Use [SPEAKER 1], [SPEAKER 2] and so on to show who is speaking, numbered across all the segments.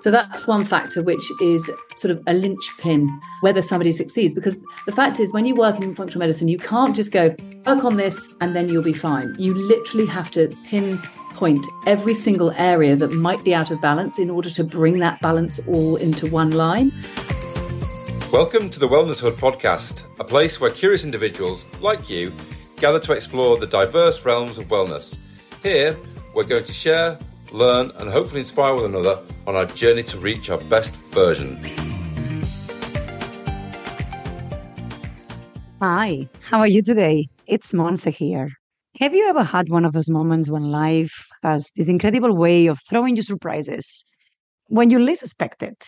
[SPEAKER 1] So that's one factor, which is sort of a linchpin whether somebody succeeds. Because the fact is, when you work in functional medicine, you can't just go work on this and then you'll be fine. You literally have to pinpoint every single area that might be out of balance in order to bring that balance all into one line.
[SPEAKER 2] Welcome to the Wellness Hood podcast, a place where curious individuals like you gather to explore the diverse realms of wellness. Here, we're going to share learn, and hopefully inspire one another on our journey to reach our best version.
[SPEAKER 3] Hi, how are you today? It's Montse here. Have you ever had one of those moments when life has this incredible way of throwing you surprises when you least expect it?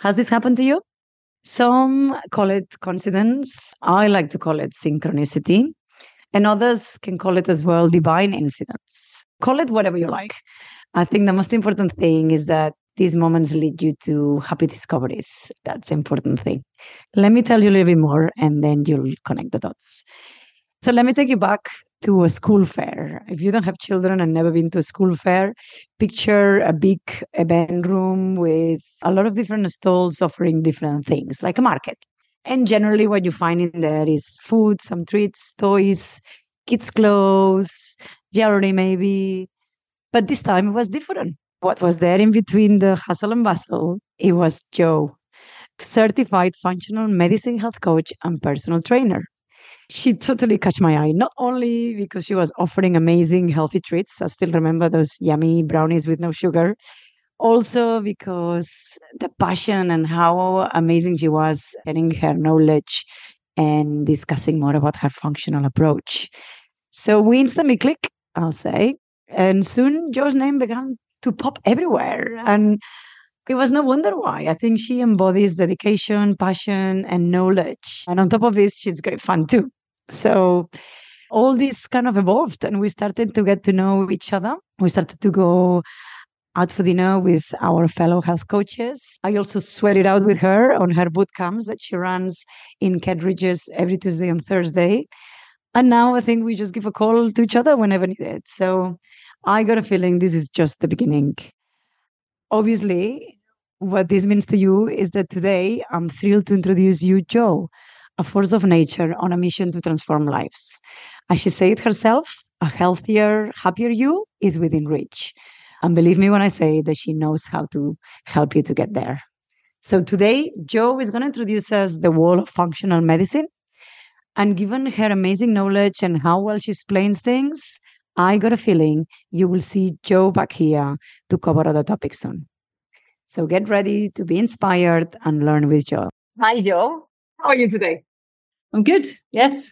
[SPEAKER 3] Has this happened to you? Some call it coincidence. I like to call it synchronicity. And others can call it as well divine incidents. Call it whatever you like. I think the most important thing is that these moments lead you to happy discoveries. That's the important thing. Let me tell you a little bit more and then you'll connect the dots. So let me take you back to a school fair. If you don't have children and never been to a school fair, picture a big event room with a lot of different stalls offering different things, like a market. And generally, what you find in there is food, some treats, toys, kids' clothes, jewelry, maybe, but this time it was different. What was there in between the hustle and bustle? It was Jo, certified functional medicine health coach and personal trainer. She totally caught my eye, not only because she was offering amazing healthy treats. I still remember those yummy brownies with no sugar. Also, because the passion and how amazing she was sharing her knowledge and discussing more about her functional approach. So we instantly click, I'll say. And soon Jo's name began to pop everywhere. And it was no wonder why. I think she embodies dedication, passion, and knowledge. And on top of this, she's great fun too. So all this kind of evolved and we started to get to know each other. We started to go out for dinner with our fellow health coaches. I also sweat it out with her on her boot camps that she runs in Kent Ridges every Tuesday and Thursday. And now I think we just give a call to each other whenever needed. So I got a feeling this is just the beginning. Obviously, what this means to you is that today I'm thrilled to introduce you, Jo, a force of nature on a mission to transform lives. As she said herself, a healthier, happier you is within reach. And believe me when I say that she knows how to help you to get there. So today, Jo is going to introduce us the world of functional medicine and given her amazing knowledge and how well she explains things, I got a feeling you will see Jo back here to cover other topics soon. So get ready to be inspired and learn with Jo.
[SPEAKER 4] Hi, Jo. How are you today?
[SPEAKER 1] I'm good. Yes.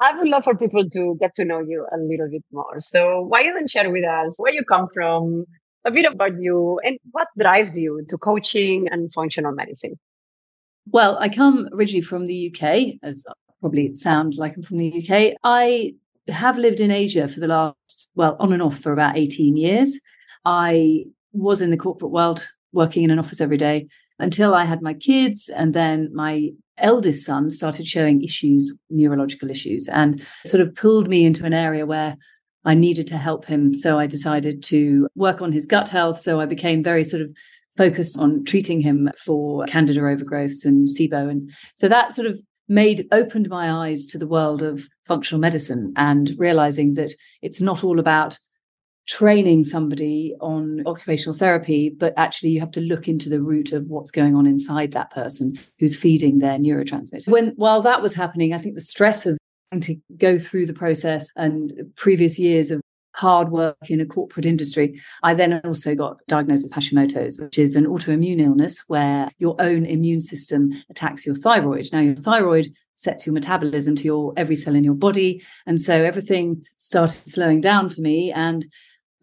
[SPEAKER 4] I would love for people to get to know you a little bit more. So, why don't share with us where you come from, a bit about you, and what drives you to coaching and functional medicine?
[SPEAKER 1] Well, I come originally from the UK, as probably sound like I'm from the UK. I have lived in Asia for the last, well, on and off for about 18 years. I was in the corporate world working in an office every day until I had my kids. And then my eldest son started showing issues, neurological issues, and sort of pulled me into an area where I needed to help him. So I decided to work on his gut health. So I became very sort of focused on treating him for candida overgrowths and SIBO. And so that sort of made opened my eyes to the world of functional medicine and realizing that it's not all about training somebody on occupational therapy, but actually you have to look into the root of what's going on inside that person who's feeding their neurotransmitter. When while that was happening, I think the stress of to go through the process and previous years of hard work in a corporate industry. I then also got diagnosed with Hashimoto's, which is an autoimmune illness where your own immune system attacks your thyroid. Now, your thyroid sets your metabolism to your every cell in your body. And so everything started slowing down for me. And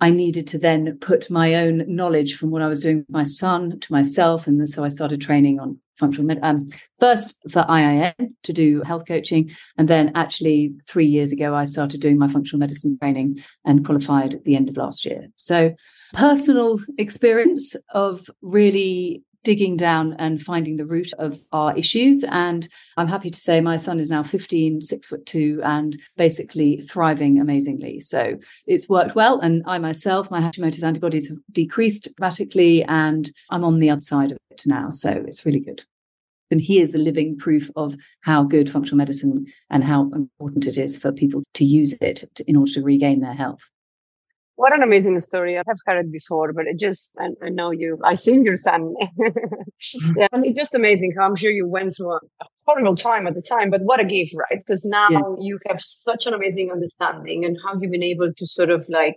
[SPEAKER 1] I needed to then put my own knowledge from what I was doing with my son to myself. And so I started training on functional med. Um, first for IIN to do health coaching. And then actually three years ago, I started doing my functional medicine training and qualified at the end of last year. So personal experience of really digging down and finding the root of our issues. And I'm happy to say my son is now 15, six foot two, and basically thriving amazingly. So it's worked well. And I myself, my Hashimoto's antibodies have decreased dramatically, and I'm on the other side of it now. So it's really good. And he is the living proof of how good functional medicine and how important it is for people to use it in order to regain their health.
[SPEAKER 4] What an amazing story. I have heard it before, but it just, I, I know you, I've seen your son. yeah, and it's just amazing how I'm sure you went through a, a, horrible time at the time, but what a gift, right? Because now yeah. you have such an amazing understanding and how you've been able to sort of like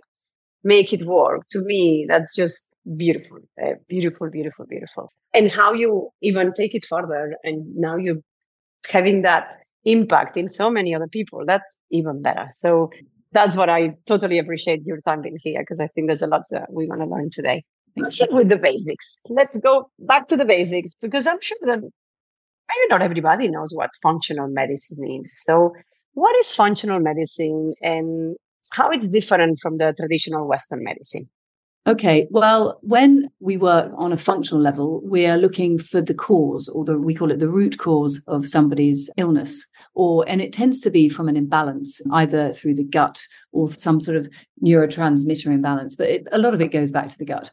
[SPEAKER 4] make it work. To me, that's just beautiful, uh, beautiful, beautiful, beautiful. And how you even take it further and now you're having that impact in so many other people. That's even better. So that's what I totally appreciate your time being here because I think there's a lot that we want to learn today. Let's start with the basics. Let's go back to the basics because I'm sure that maybe not everybody knows what functional medicine is. So, what is functional medicine and how it's different from the traditional Western medicine?
[SPEAKER 1] Okay, well, when we work on a functional level, we are looking for the cause, or the we call it the root cause of somebody's illness, or and it tends to be from an imbalance, either through the gut or some sort of neurotransmitter imbalance. But it, a lot of it goes back to the gut.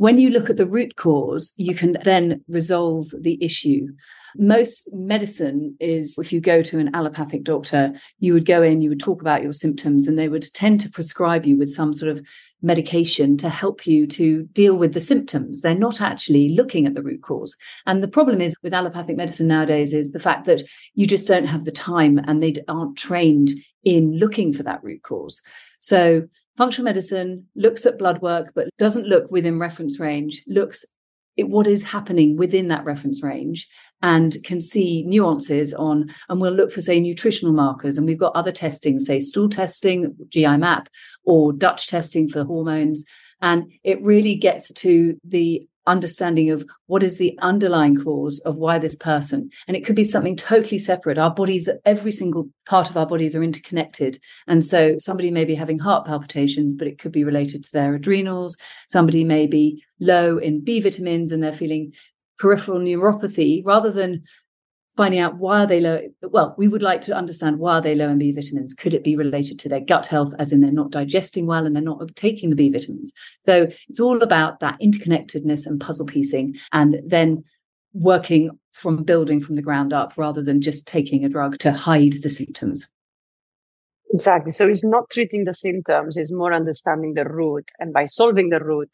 [SPEAKER 1] When you look at the root cause, you can then resolve the issue. Most medicine is if you go to an allopathic doctor, you would go in, you would talk about your symptoms, and they would tend to prescribe you with some sort of medication to help you to deal with the symptoms. They're not actually looking at the root cause. And the problem is with allopathic medicine nowadays is the fact that you just don't have the time and they aren't trained in looking for that root cause. So functional medicine looks at blood work, but doesn't look within reference range, looks at what is happening within that reference range and can see nuances on, and we'll look for, say, nutritional markers. And we've got other testing, say, stool testing, GI map, or Dutch testing for hormones. And it really gets to the understanding of what is the underlying cause of why this person and it could be something totally separate. Our bodies every single part of our bodies are interconnected. And so somebody may be having heart palpitations but it could be related to their adrenals. Somebody may be low in b vitamins and they're feeling peripheral neuropathy rather than finding out why are they low well we would like to understand why are they low in b vitamins? Could it be related to their gut health as in they're not digesting well and they're not taking the b vitamins? So it's all about that interconnectedness and puzzle piecing and then working from building from the ground up rather than just taking a drug to hide the symptoms.
[SPEAKER 4] Exactly. So it's not treating the symptoms it's more understanding the root and by solving the root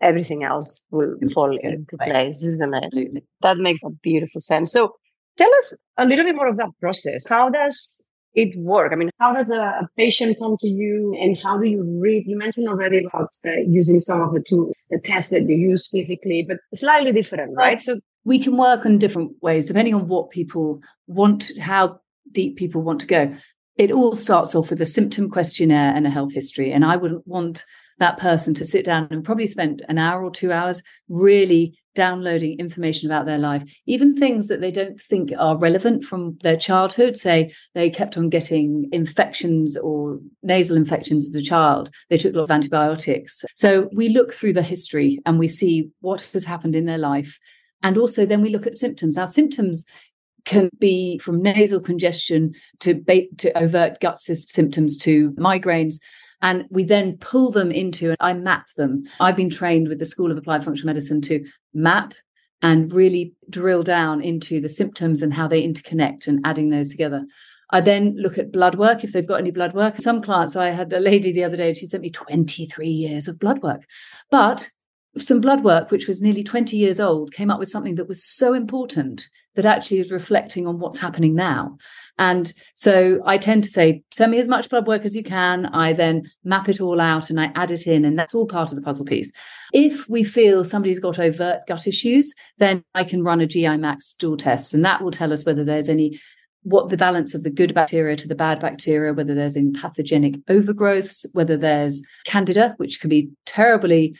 [SPEAKER 4] everything else will fall into place, isn't it? That makes a beautiful sense. So tell us a little bit more of that process. How does it work? I mean, how does a, a patient come to you and how do you read? You mentioned already about uh, using some of the tools, the tests that you use physically, but slightly different, right?
[SPEAKER 1] So we can work on different ways depending on what people want, how deep people want to go. It all starts off with a symptom questionnaire and a health history. And I wouldn't want that person to sit down and probably spend an hour or two hours really downloading information about their life, even things that they don't think are relevant from their childhood. Say they kept on getting infections or nasal infections as a child, they took a lot of antibiotics. So we look through the history and we see what has happened in their life. And also then we look at symptoms. Our symptoms can be from nasal congestion to, ba- to overt gut symptoms to migraines and we then pull them into, and I map them. I've been trained with the School of Applied Functional Medicine to map and really drill down into the symptoms and how they interconnect and adding those together. I then look at blood work if they've got any blood work. Some clients, I had a lady the other day, and she sent me 23 years of blood work. But some blood work, which was nearly 20 years old, came up with something that was so important that actually is reflecting on what's happening now. And so I tend to say, send me as much blood work as you can. I then map it all out and I add it in, and that's all part of the puzzle piece. If we feel somebody's got overt gut issues, then I can run a GI map stool test, and that will tell us whether there's any what the balance of the good bacteria to the bad bacteria, whether there's any pathogenic overgrowths, whether there's candida, which can be terribly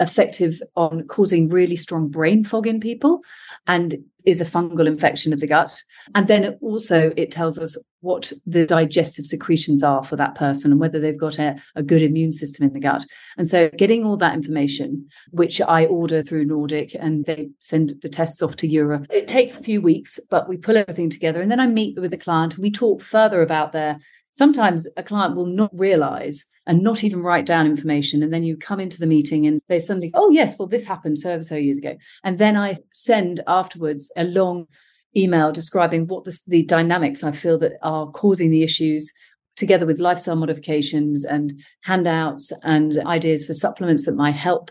[SPEAKER 1] effective on causing really strong brain fog in people and is a fungal infection of the gut. And then also it tells us what the digestive secretions are for that person and whether they've got a, a good immune system in the gut. And so getting all that information, which I order through Nordic and they send the tests off to Europe, it takes a few weeks, but we pull everything together. And then I meet with the client. and We talk further about their sometimes a client will not realize and not even write down information. And then you come into the meeting and they suddenly, oh, yes, well, this happened so and so years ago. And then I send afterwards a long email describing what the, the dynamics I feel that are causing the issues together with lifestyle modifications and handouts and ideas for supplements that might help.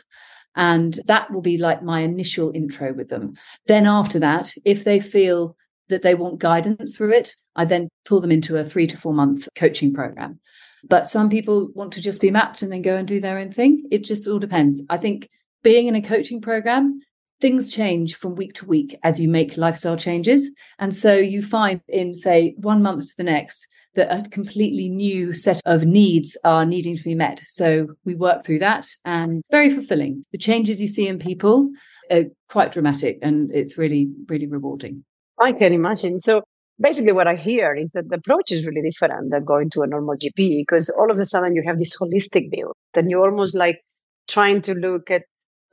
[SPEAKER 1] And that will be like my initial intro with them. Then after that, if they feel that they want guidance through it, I then pull them into a three to four month coaching program. But some people want to just be mapped and then go and do their own thing. It just all depends. I think being in a coaching program, things change from week to week as you make lifestyle changes. And so you find in, say, one month to the next, that a completely new set of needs are needing to be met. So we work through that and very fulfilling. The changes you see in people are quite dramatic and it's really, really rewarding.
[SPEAKER 4] I can imagine. So basically what I hear is that the approach is really different than going to a normal GP because all of a sudden you have this holistic view. Then you're almost like trying to look at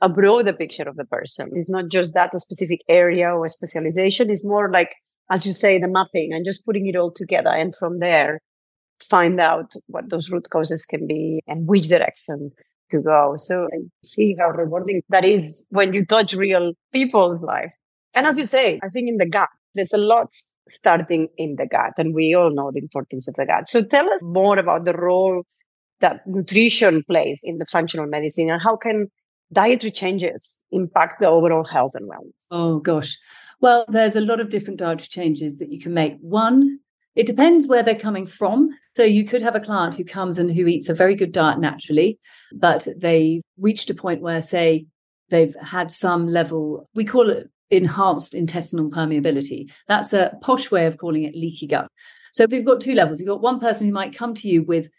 [SPEAKER 4] a broader picture of the person. It's not just that a specific area or a specialization. It's more like, as you say, the mapping and just putting it all together. And from there, find out what those root causes can be and which direction to go. So I see how rewarding that is when you touch real people's life. And as you say, I think in the gut, there's a lot starting in the gut, and we all know the importance of the gut. So tell us more about the role that nutrition plays in the functional medicine and how can dietary changes impact the overall health and wellness?
[SPEAKER 1] Oh, gosh. Well, there's a lot of different dietary changes that you can make. One, it depends where they're coming from. So you could have a client who comes and who eats a very good diet naturally, but they reached a point where, say, they've had some level, we call it enhanced intestinal permeability. That's a posh way of calling it leaky gut. So if we've got two levels. You've got one person who might come to you with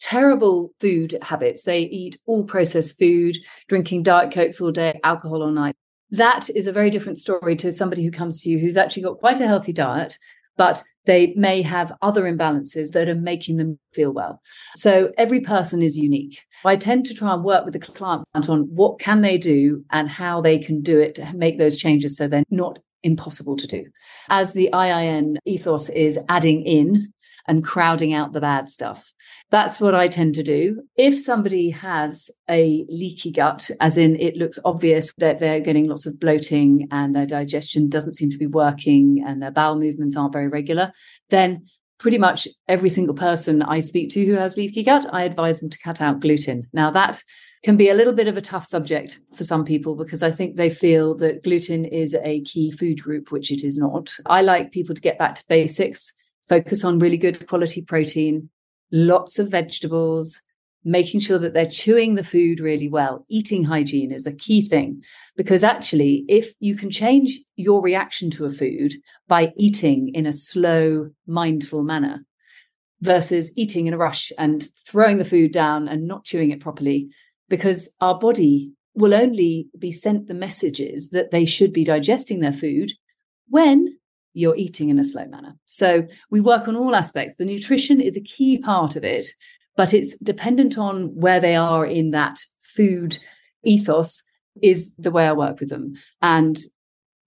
[SPEAKER 1] terrible food habits. They eat all processed food, drinking Diet Cokes all day, alcohol all night. That is a very different story to somebody who comes to you who's actually got quite a healthy diet, but they may have other imbalances that are making them feel well. So every person is unique. I tend to try and work with the client on what can they do and how they can do it to make those changes so they're not impossible to do. As the IIN ethos is adding in and crowding out the bad stuff. That's what I tend to do. If somebody has a leaky gut, as in it looks obvious that they're getting lots of bloating and their digestion doesn't seem to be working and their bowel movements aren't very regular, then pretty much every single person I speak to who has leaky gut, I advise them to cut out gluten. Now, that can be a little bit of a tough subject for some people because I think they feel that gluten is a key food group, which it is not. I like people to get back to basics, focus on really good quality protein, lots of vegetables, making sure that they're chewing the food really well. Eating hygiene is a key thing because actually, if you can change your reaction to a food by eating in a slow, mindful manner versus eating in a rush and throwing the food down and not chewing it properly, because our body will only be sent the messages that they should be digesting their food when you're eating in a slow manner. So we work on all aspects. The nutrition is a key part of it, but it's dependent on where they are in that food ethos is the way I work with them. And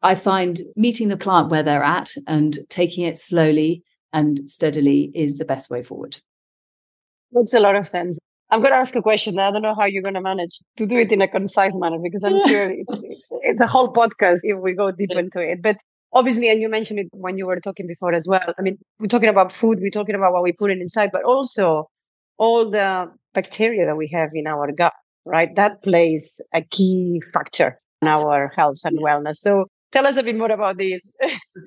[SPEAKER 1] I find meeting the client where they're at and taking it slowly and steadily is the best way forward.
[SPEAKER 4] Makes a lot of sense. I'm going to ask a question. I don't know how you're going to manage to do it in a concise manner because I'm sure it's, it's a whole podcast if we go deep into it. But obviously, and you mentioned it when you were talking before as well. I mean, we're talking about food, we're talking about what we put in inside, but also all the bacteria that we have in our gut, right? That plays a key factor in our health and wellness. So tell us a bit more about these.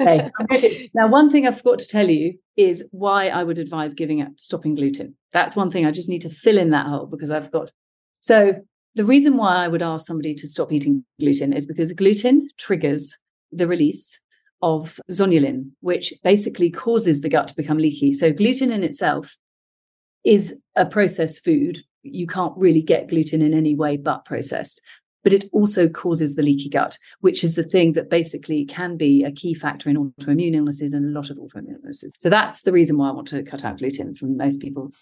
[SPEAKER 1] okay. Now, one thing I forgot to tell you is why I would advise giving up stopping gluten. That's one thing I just need to fill in that hole because I've got. So the reason why I would ask somebody to stop eating gluten is because gluten triggers the release of zonulin, which basically causes the gut to become leaky. So gluten in itself is a processed food. You can't really get gluten in any way but processed. but it also causes the leaky gut, which is the thing that basically can be a key factor in autoimmune illnesses and a lot of autoimmune illnesses. So that's the reason why I want to cut out gluten from most people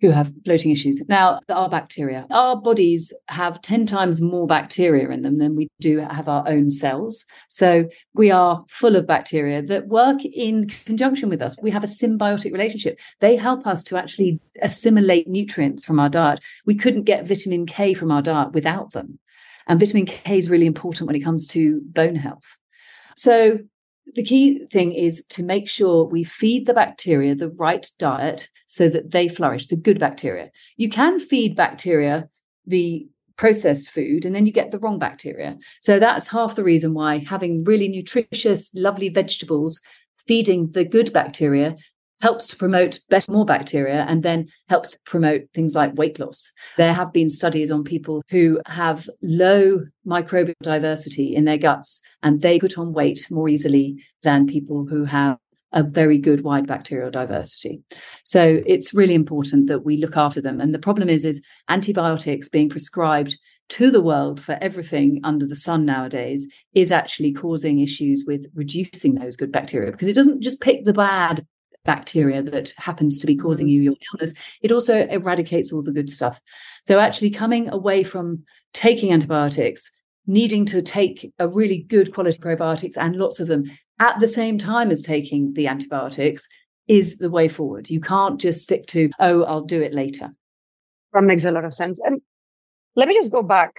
[SPEAKER 1] who have bloating issues. Now, our bacteria, our bodies have 10 times more bacteria in them than we do have our own cells. So we are full of bacteria that work in conjunction with us. We have a symbiotic relationship. They help us to actually assimilate nutrients from our diet. We couldn't get vitamin K from our diet without them. And vitamin K is really important when it comes to bone health. So the key thing is to make sure we feed the bacteria the right diet so that they flourish, the good bacteria. You can feed bacteria the processed food and then you get the wrong bacteria. So that's half the reason why having really nutritious, lovely vegetables, feeding the good bacteria helps to promote better more bacteria and then helps to promote things like weight loss. There have been studies on people who have low microbial diversity in their guts and they put on weight more easily than people who have a very good wide bacterial diversity. So it's really important that we look after them. And the problem is, is antibiotics being prescribed to the world for everything under the sun nowadays is actually causing issues with reducing those good bacteria because it doesn't just pick the bad bacteria that happens to be causing mm. you your illness, it also eradicates all the good stuff. So, actually, coming away from taking antibiotics, needing to take a really good quality probiotics and lots of them at the same time as taking the antibiotics is the way forward. You can't just stick to, oh, I'll do it later.
[SPEAKER 4] That makes a lot of sense. And let me just go back.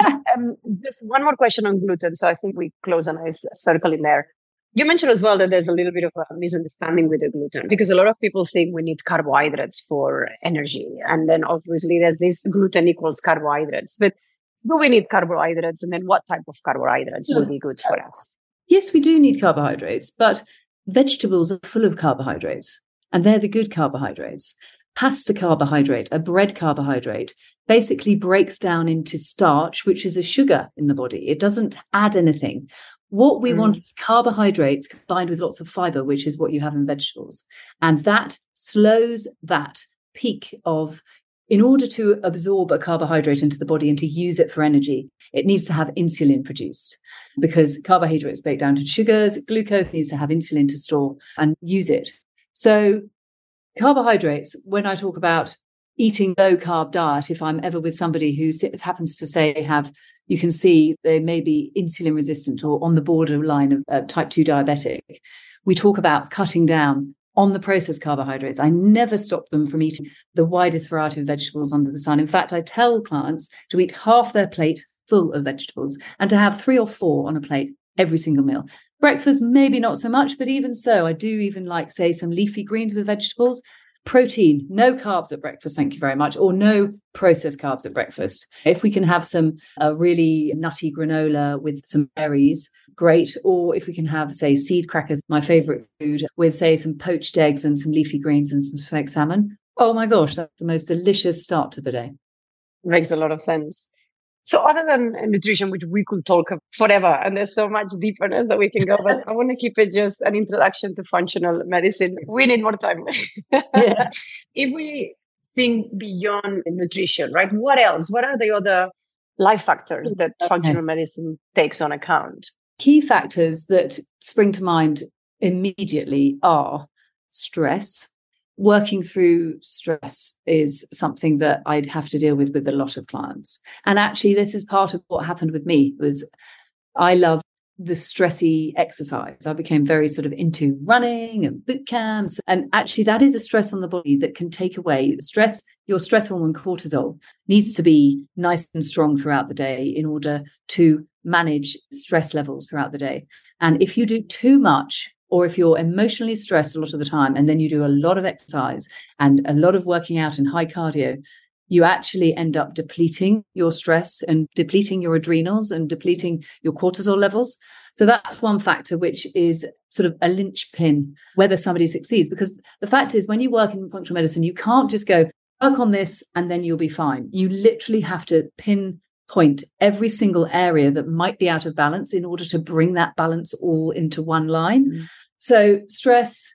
[SPEAKER 4] um, just one more question on gluten. So I think we close a nice circle in there. You mentioned as well that there's a little bit of a misunderstanding with the gluten because a lot of people think we need carbohydrates for energy. And then obviously there's this gluten equals carbohydrates. But do we need carbohydrates? And then what type of carbohydrates will be good for us?
[SPEAKER 1] Yes, we do need carbohydrates, but vegetables are full of carbohydrates and they're the good carbohydrates. Pasta carbohydrate, a bread carbohydrate, basically breaks down into starch, which is a sugar in the body. It doesn't add anything. What we mm. want is carbohydrates combined with lots of fiber, which is what you have in vegetables. And that slows that peak of, in order to absorb a carbohydrate into the body and to use it for energy, it needs to have insulin produced because carbohydrates break down to sugars. Glucose needs to have insulin to store and use it. So, carbohydrates, when I talk about eating low carb diet if i'm ever with somebody who happens to say have you can see they may be insulin resistant or on the borderline of uh, type 2 diabetic. We talk about cutting down on the processed carbohydrates. I never stop them from eating the widest variety of vegetables under the sun. In fact i tell clients to eat half their plate full of vegetables and to have three or four on a plate every single meal. Breakfast maybe not so much but even so i do even like say some leafy greens with vegetables protein, no carbs at breakfast, thank you very much, or no processed carbs at breakfast. If we can have some uh, really nutty granola with some berries, great. Or if we can have, say, seed crackers, my favorite food, with, say, some poached eggs and some leafy greens and some smoked salmon. Oh my gosh, that's the most delicious start to the day.
[SPEAKER 4] Makes a lot of sense. So other than uh, nutrition, which we could talk forever, and there's so much deeperness that we can go, but I want to keep it just an introduction to functional medicine. We need more time. yeah. If we think beyond nutrition, right? What else? What are the other life factors that okay. functional medicine takes on account?
[SPEAKER 1] Key factors that spring to mind immediately are stress, working through stress is something that I'd have to deal with with a lot of clients. And actually, this is part of what happened with me was I love the stressy exercise. I became very sort of into running and boot camps. And actually, that is a stress on the body that can take away stress. Your stress hormone cortisol needs to be nice and strong throughout the day in order to manage stress levels throughout the day. And if you do too much or if you're emotionally stressed a lot of the time and then you do a lot of exercise and a lot of working out and high cardio, you actually end up depleting your stress and depleting your adrenals and depleting your cortisol levels. So that's one factor, which is sort of a linchpin whether somebody succeeds. Because the fact is, when you work in functional medicine, you can't just go work on this and then you'll be fine. You literally have to pinpoint every single area that might be out of balance in order to bring that balance all into one line. Mm. So, stress,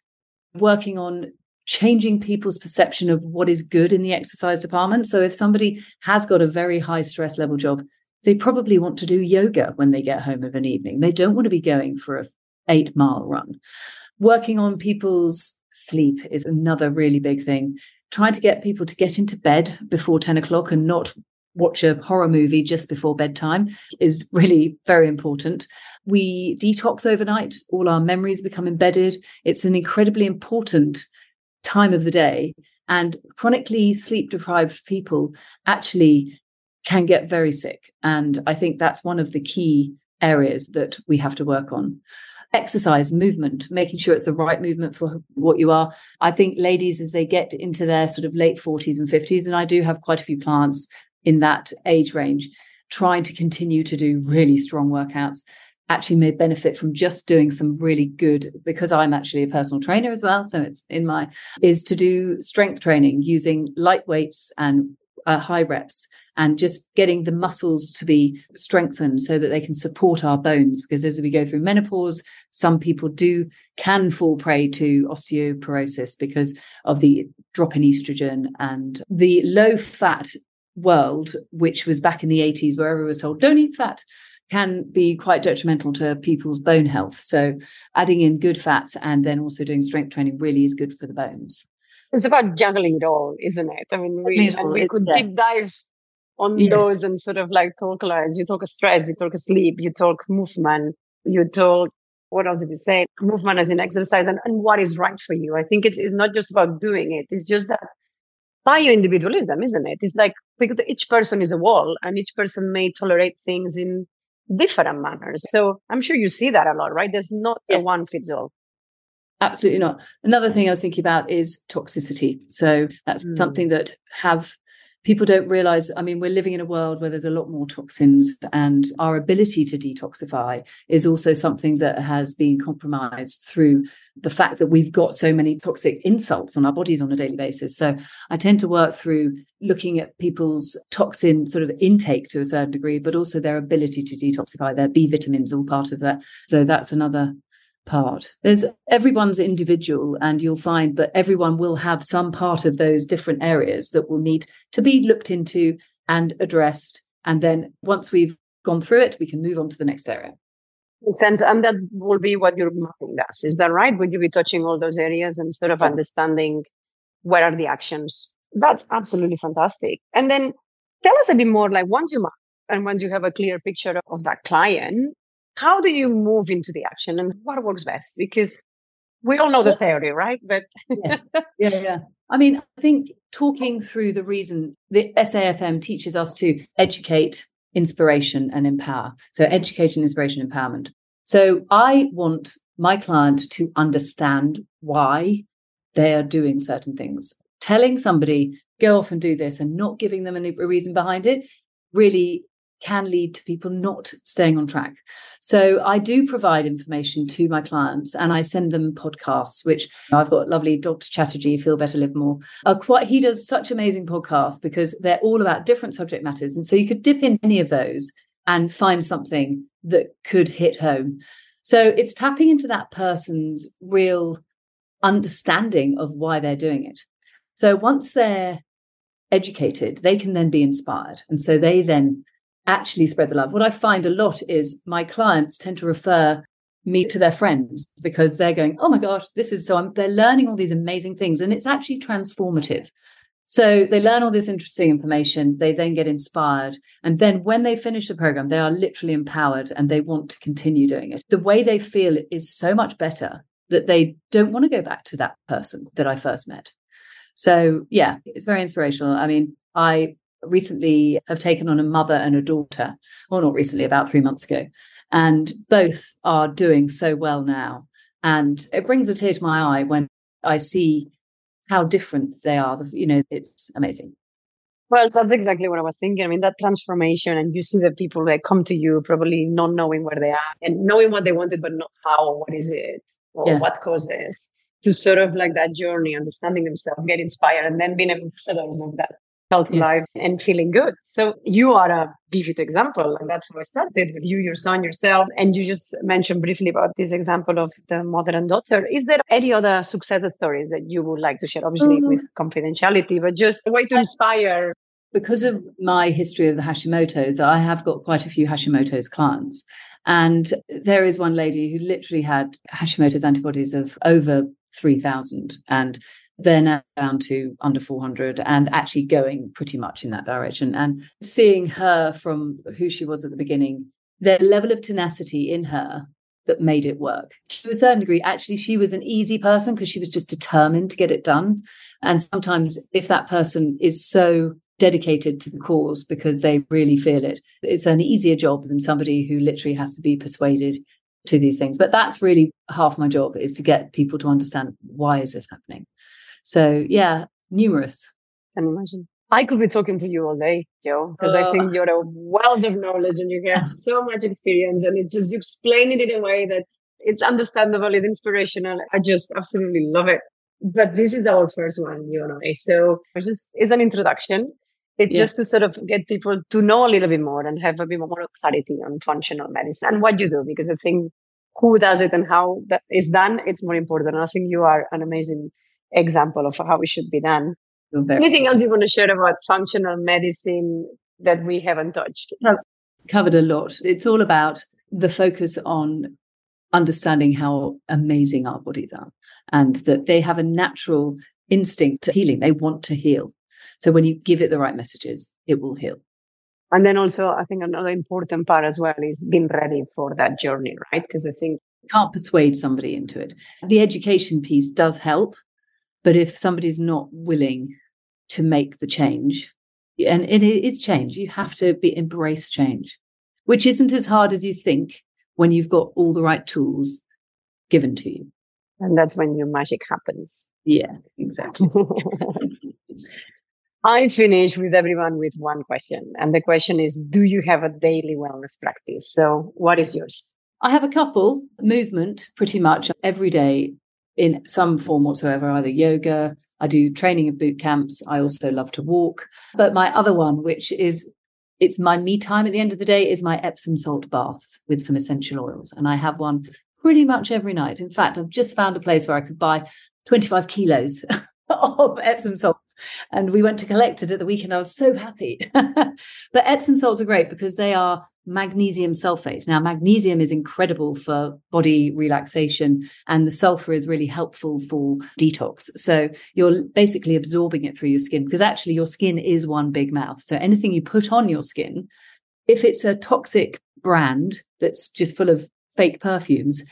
[SPEAKER 1] working on changing people's perception of what is good in the exercise department. So, if somebody has got a very high stress level job, they probably want to do yoga when they get home of an evening. They don't want to be going for a eight mile run. Working on people's sleep is another really big thing. Trying to get people to get into bed before 10 o'clock and not watch a horror movie just before bedtime is really very important. We detox overnight, all our memories become embedded. It's an incredibly important time of the day. And chronically sleep deprived people actually can get very sick. And I think that's one of the key areas that we have to work on. Exercise, movement, making sure it's the right movement for what you are. I think ladies, as they get into their sort of late 40s and 50s, and I do have quite a few clients in that age range, trying to continue to do really strong workouts. Actually may benefit from just doing some really good because I'm actually a personal trainer as well so it's in my is to do strength training using light weights and uh, high reps and just getting the muscles to be strengthened so that they can support our bones. Because as we go through menopause some people do can fall prey to osteoporosis because of the drop in estrogen and the low fat world which was back in the 80s where everyone was told don't eat fat can be quite detrimental to people's bone health so adding in good fats and then also doing strength training really is good for the bones
[SPEAKER 4] it's about juggling it all, isn't it? I mean, we, and we could deep dive on yes. those and sort of like talk like you talk stress, you talk sleep, you talk movement, you talk what else did you say? Movement as an exercise and, and what is right for you. I think it's, it's not just about doing it. It's just that bio individualism, isn't it? It's like because each person is a wall and each person may tolerate things in different manners. So I'm sure you see that a lot, right? There's not yeah. a one fits all.
[SPEAKER 1] Absolutely not. Another thing I was thinking about is toxicity. So that's mm. something that have people don't realize. I mean, we're living in a world where there's a lot more toxins, and our ability to detoxify is also something that has been compromised through the fact that we've got so many toxic insults on our bodies on a daily basis. So I tend to work through looking at people's toxin sort of intake to a certain degree, but also their ability to detoxify. Their B vitamins all part of that. So that's another part. There's everyone's individual, and you'll find that everyone will have some part of those different areas that will need to be looked into and addressed. And then once we've gone through it, we can move on to the next area.
[SPEAKER 4] Makes sense. And that will be what your mapping does. Is that right? Would you be touching all those areas and sort of understanding what are the actions? That's absolutely fantastic. And then tell us a bit more like once you map and once you have a clear picture of that client, how do you move into the action and what works best? Because we all know the theory, right? But
[SPEAKER 1] yes. yeah, yeah. I mean, I think talking through the reason the SAFM teaches us to educate, inspiration, and empower. So, education, inspiration, empowerment. So, I want my client to understand why they are doing certain things. Telling somebody, go off and do this, and not giving them a reason behind it really can lead to people not staying on track. So I do provide information to my clients and I send them podcasts, which I've got lovely Dr. Chatterjee, Feel Better, Live More. Uh, quite, he does such amazing podcasts because they're all about different subject matters. And so you could dip in any of those and find something that could hit home. So it's tapping into that person's real understanding of why they're doing it. So once they're educated, they can then be inspired. And so they then actually spread the love. What I find a lot is my clients tend to refer me to their friends because they're going, oh my gosh, this is so I'm, they're learning all these amazing things and it's actually transformative. So they learn all this interesting information, they then get inspired. And then when they finish the program, they are literally empowered and they want to continue doing it. The way they feel is so much better that they don't want to go back to that person that I first met. So yeah, it's very inspirational. I mean, I recently have taken on a mother and a daughter, or not recently, about three months ago. And both are doing so well now. And it brings a tear to my eye when I see how different they are. You know, it's amazing.
[SPEAKER 4] Well, that's exactly what I was thinking. I mean, that transformation, and you see the people that come to you probably not knowing where they are and knowing what they wanted, but not how, what is it, or yeah. what caused this, to sort of like that journey, understanding themselves, get inspired, and then being ambassadors of that healthy yeah. life and feeling good. So you are a vivid example. And that's how I started with you, your son, yourself. And you just mentioned briefly about this example of the mother and daughter. Is there any other success stories that you would like to share? Obviously mm-hmm. with confidentiality, but just a way to inspire
[SPEAKER 1] because of my history of the Hashimoto's, I have got quite a few Hashimoto's clients. And there is one lady who literally had Hashimoto's antibodies of over 3,000. And they're now down to under 400 and actually going pretty much in that direction. And seeing her from who she was at the beginning, the level of tenacity in her that made it work. To a certain degree, actually, she was an easy person because she was just determined to get it done. And sometimes, if that person is so dedicated to the cause because they really feel it, it's an easier job than somebody who literally has to be persuaded to these things. But that's really half my job is to get people to understand why is it happening. So yeah, numerous.
[SPEAKER 4] Can imagine. I could be talking to you all day, Jo, because uh, I think you're a wealth of knowledge and you have so much experience and it's just you explain it in a way that it's understandable, it's inspirational. I just absolutely love it. But this is our first one, you know. So it's just it's an introduction. It's yeah. just to sort of get people to know a little bit more and have a bit more clarity on functional medicine and what you do, because I think who does it and how that is done, it's more important. And I think you are an amazing example of how it should be done. Anything else you want to share about functional medicine that we haven't touched?
[SPEAKER 1] Covered a lot. It's all about the focus on understanding how amazing our bodies are and that they have a natural instinct to healing. They want to heal. So when you give it the right messages, it will heal.
[SPEAKER 4] And then also, I think another important part as well is being ready for that journey, right? Because I think
[SPEAKER 1] you can't persuade somebody into it. The education piece does help, but if somebody's not willing to make the change, and it is change, you have to be embrace change, which isn't as hard as you think when you've got all the right tools given to you.
[SPEAKER 4] And that's when your magic happens.
[SPEAKER 1] Yeah, exactly.
[SPEAKER 4] I finish with everyone with one question. And the question is Do you have a daily wellness practice? So, what is yours?
[SPEAKER 1] I have a couple movement pretty much every day in some form whatsoever, either yoga, I do training of boot camps. I also love to walk. But my other one, which is it's my me time at the end of the day, is my Epsom salt baths with some essential oils. And I have one pretty much every night. In fact, I've just found a place where I could buy 25 kilos of Epsom salts. And we went to collect it at the weekend. I was so happy. but Epsom salts are great because they are magnesium sulfate. Now, magnesium is incredible for body relaxation, and the sulfur is really helpful for detox. So you're basically absorbing it through your skin because actually your skin is one big mouth. So anything you put on your skin, if it's a toxic brand that's just full of fake perfumes,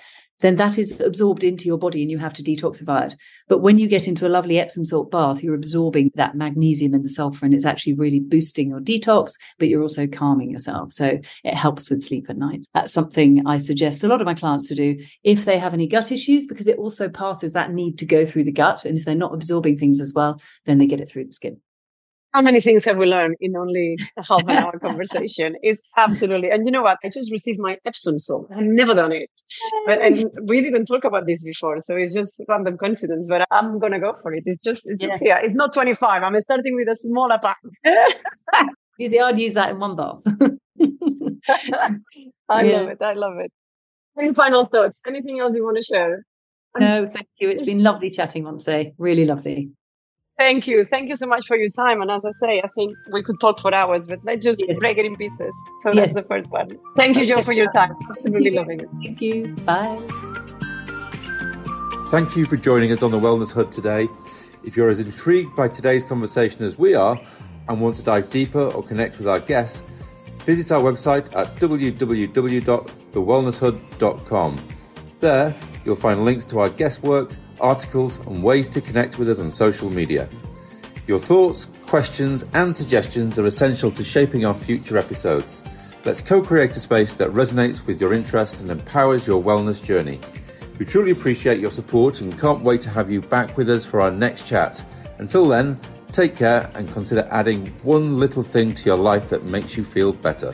[SPEAKER 1] then that is absorbed into your body and you have to detoxify it. But when you get into a lovely Epsom salt bath, you're absorbing that magnesium and the sulfur, and it's actually really boosting your detox, but you're also calming yourself. So it helps with sleep at night. That's something I suggest a lot of my clients to do if they have any gut issues, because it also passes that need to go through the gut. And if they're not absorbing things as well, then they get it through the skin
[SPEAKER 4] how many things have we learned in only a half an hour conversation is absolutely and you know what? I just received my epsom salt. I've never done it. But and we didn't talk about this before so it's just random coincidence but i'm gonna go for it. It's just it's yeah. just here. It's not 25 i'm starting with a smaller pack.
[SPEAKER 1] Easy i'd use that in one bath.
[SPEAKER 4] I yeah. love it i love it. Any final thoughts? Anything else you want to share?
[SPEAKER 1] No thank you. It's been lovely chatting Montse really lovely
[SPEAKER 4] Thank you. Thank you so much for your time. And as I say, I think we could talk for hours, but let's just yes. break it in pieces. So yes. that's the first one. Thank you, Jo, for your time. Absolutely loving it.
[SPEAKER 1] Thank you. Bye.
[SPEAKER 2] Thank you for joining us on the Wellness Hood today. If you're as intrigued by today's conversation as we are and want to dive deeper or connect with our guests, visit our website at www.thewellnesshood.com. There, you'll find links to our guest work articles, and ways to connect with us on social media. Your thoughts, questions, and suggestions are essential to shaping our future episodes. Let's co create a space that resonates with your interests and empowers your wellness journey. We truly appreciate your support and can't wait to have you back with us for our next chat. Until then, take care and consider adding one little thing to your life that makes you feel better.